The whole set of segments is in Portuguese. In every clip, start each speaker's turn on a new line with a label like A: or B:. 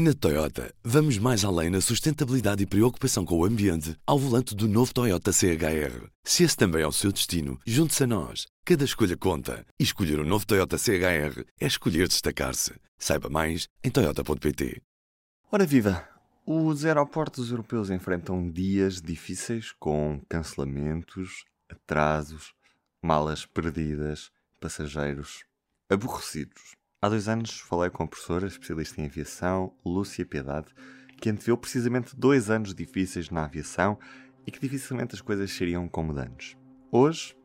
A: Na Toyota, vamos mais além na sustentabilidade e preocupação com o ambiente ao volante do novo Toyota CHR. Se esse também é o seu destino, junte-se a nós. Cada escolha conta. E escolher o um novo Toyota CHR é escolher destacar-se. Saiba mais em Toyota.pt.
B: Ora viva! Os aeroportos europeus enfrentam dias difíceis com cancelamentos, atrasos, malas perdidas, passageiros aborrecidos. Há dois anos falei com a professora especialista em aviação, Lúcia Piedade, que anteveu precisamente dois anos difíceis na aviação e que dificilmente as coisas seriam como de antes. Hoje,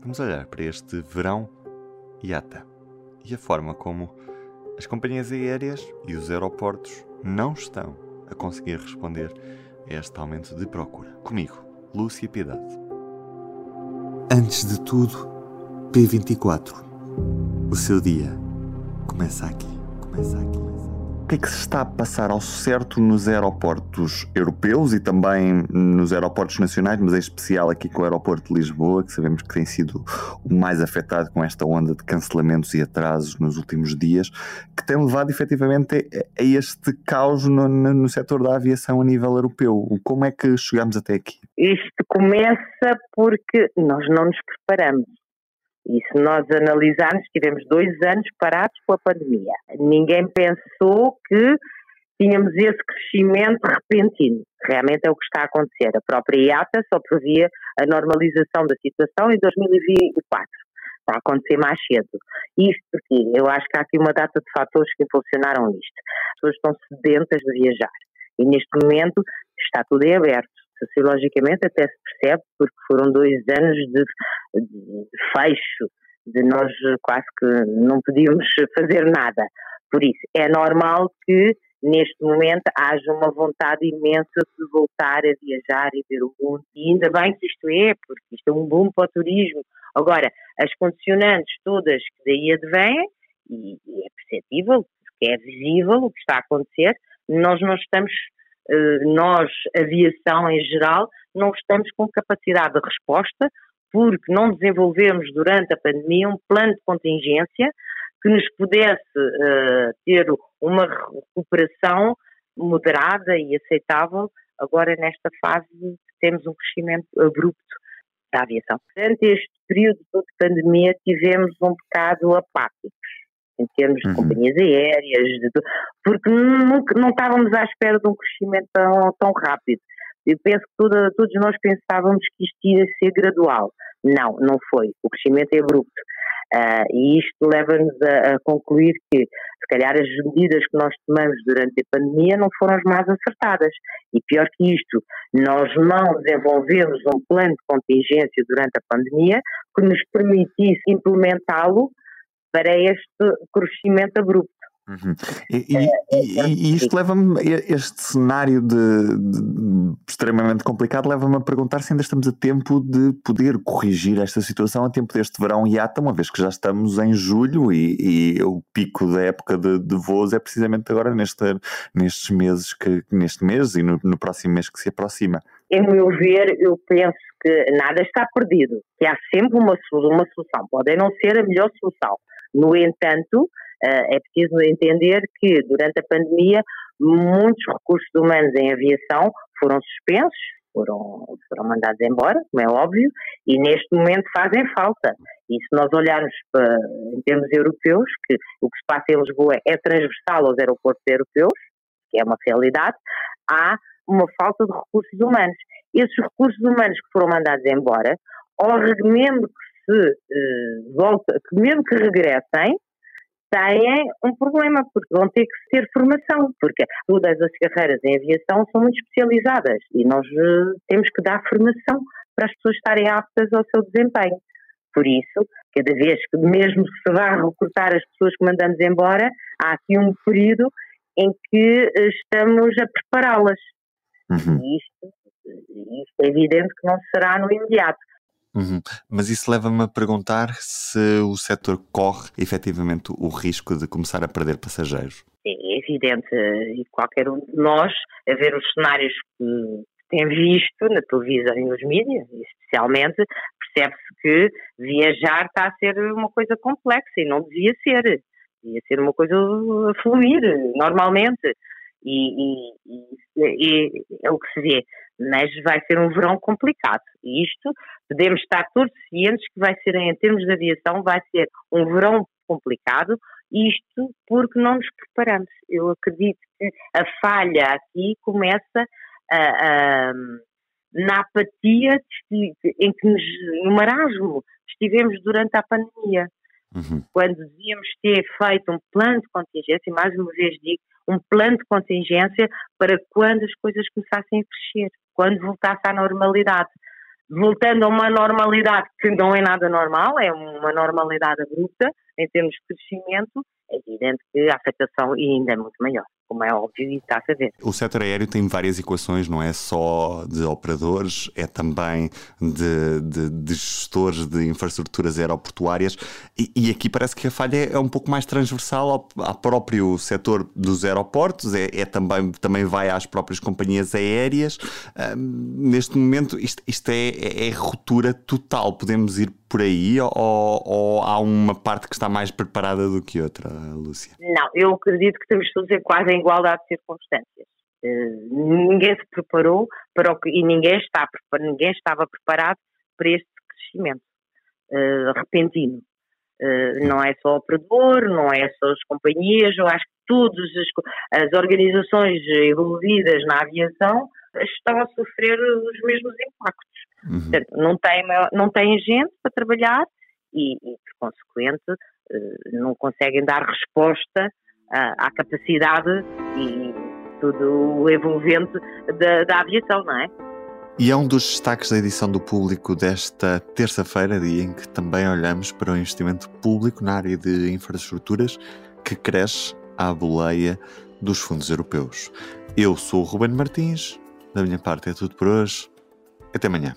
B: vamos olhar para este verão IATA e a forma como as companhias aéreas e os aeroportos não estão a conseguir responder a este aumento de procura. Comigo, Lúcia Piedade. Antes de tudo, P24. O seu dia Começa aqui, começa aqui. O que é que se está a passar ao certo nos aeroportos europeus e também nos aeroportos nacionais, mas em especial aqui com o aeroporto de Lisboa, que sabemos que tem sido o mais afetado com esta onda de cancelamentos e atrasos nos últimos dias, que tem levado efetivamente a, este caos no, no, no setor da aviação a nível europeu. Como é que chegamos até aqui?
C: Isto começa porque nós não nos preparamos e se nós analisarmos, tivemos dois anos parados com a pandemia. Ninguém pensou que tínhamos esse crescimento repentino. Realmente é o que está a acontecer. A própria IATA só previa a normalização da situação em 2024. Está a acontecer mais cedo. Isto porque eu acho que há aqui uma data de fatores que impulsionaram isto. As pessoas estão sedentas de viajar. E neste momento está tudo em aberto sociologicamente até se percebe, porque foram dois anos de, de fecho, de nós quase que não podíamos fazer nada. Por isso, é normal que neste momento haja uma vontade imensa de voltar a viajar e ver o mundo. E ainda bem que isto é, porque isto é um boom para o turismo. Agora, as condicionantes todas que daí advêm, e, e é perceptível, porque é visível o que está a acontecer, nós não estamos nós, aviação em geral, não estamos com capacidade de resposta porque não desenvolvemos durante a pandemia um plano de contingência que nos pudesse uh, ter uma recuperação moderada e aceitável. Agora, nesta fase, temos um crescimento abrupto da aviação. Durante este período de pandemia, tivemos um bocado apáticos em termos de uhum. companhias aéreas, de, porque nunca, não estávamos à espera de um crescimento tão, tão rápido. Eu penso que toda, todos nós pensávamos que isto ia ser gradual. Não, não foi. O crescimento é abrupto. Uh, e isto leva-nos a, a, concluir que, se calhar, as medidas que nós tomamos durante a pandemia não foram as mais acertadas. E pior que isto, nós não desenvolvemos um plano de contingência durante a pandemia que nos permitisse implementá-lo para este crescimento abrupto.
B: Uhum. E, e, e, e, isto leva-me, este cenário de, de, extremamente complicado, leva-me a perguntar se ainda estamos a tempo de poder corrigir esta situação a tempo deste verão IATA, uma vez que já estamos em julho e, o pico da época de, de voos é precisamente agora neste, nestes meses, que, neste mês e no, no próximo mês que se aproxima.
C: Em meu ver, eu penso que nada está perdido, que há sempre uma, uma solução, pode não ser a melhor solução, no entanto, eh, é preciso entender que durante a pandemia muitos recursos humanos em aviação foram suspensos, foram, foram mandados embora, como é óbvio, e neste momento fazem falta. E se nós olharmos para, em termos europeus, que o que se passa em Lisboa é transversal aos aeroportos europeus, que é uma realidade, há uma falta de recursos humanos. Esses recursos humanos que foram mandados embora, ou mesmo que se uh, volta, que mesmo que regressem, têm um problema, porque vão ter que ter formação, porque todas as carreiras em aviação são muito especializadas e nós uh, temos que dar formação para as pessoas estarem aptas ao seu desempenho. Por isso, cada vez que mesmo se vá recrutar as pessoas que mandamos embora, há aqui um período em que eh, estamos a prepará-las. Uhum. E isto, isto é evidente que não será no imediato.
B: Uhum. Mas isso leva-me a perguntar se o setor corre efetivamente o risco de começar a perder passageiros.
C: É evidente, e qualquer um de nós, a ver os cenários que tem visto na televisão e nos mídias, especialmente, percebe-se que viajar está a ser uma coisa complexa e não devia ser. Devia ser uma coisa a fluir normalmente. E, e, e, é o que se vê. Mas vai ser um verão complicado. E isto podemos estar todos cientes que vai ser, em termos de aviação, vai ser um verão complicado, isto porque não nos preparamos. Eu acredito que a falha aqui começa a, a, na apatia em que nos, no marasmo estivemos durante a pandemia. Uhum. Quando devíamos ter feito um plano de contingência, e mais uma vez digo, um plano de contingência para quando as coisas começassem a crescer, quando voltasse à normalidade. Voltando a uma normalidade que não é nada normal, é uma normalidade abrupta em termos de crescimento, é evidente que a afetação ainda é muito maior como é óbvio e está a ver.
B: O setor aéreo tem várias equações, não é só de operadores, é também de, de, de gestores de infraestruturas aeroportuárias e, e, aqui parece que a falha é um pouco mais transversal ao, ao próprio setor dos aeroportos, é, é, também, também vai às próprias companhias aéreas. Neste momento isto, isto é, é, é ruptura total, podemos ir por aí ou, ou, há uma parte que está mais preparada do que outra, Lúcia?
C: Não, eu acredito que estamos todos em quase em igualdade de circunstâncias. Uh, ninguém se preparou para o que, e ninguém, está, ninguém estava preparado para este crescimento uh, repentino. Uh, não é só o operador, não é só as companhias, eu acho que todas as, as organizações envolvidas na aviação estão a sofrer os mesmos impactos. Uhum. Portanto, não tem, não tem gente para trabalhar e, e por consequente, eh, não conseguem dar resposta à, à capacidade e tudo o envolvente da, da aviação, não é?
B: E é um dos destaques da edição do público desta terça-feira, dia em que também olhamos para o investimento público na área de infraestruturas que cresce à boleia dos fundos europeus. Eu sou o Ruben Martins, da minha parte é tudo por hoje. Até amanhã.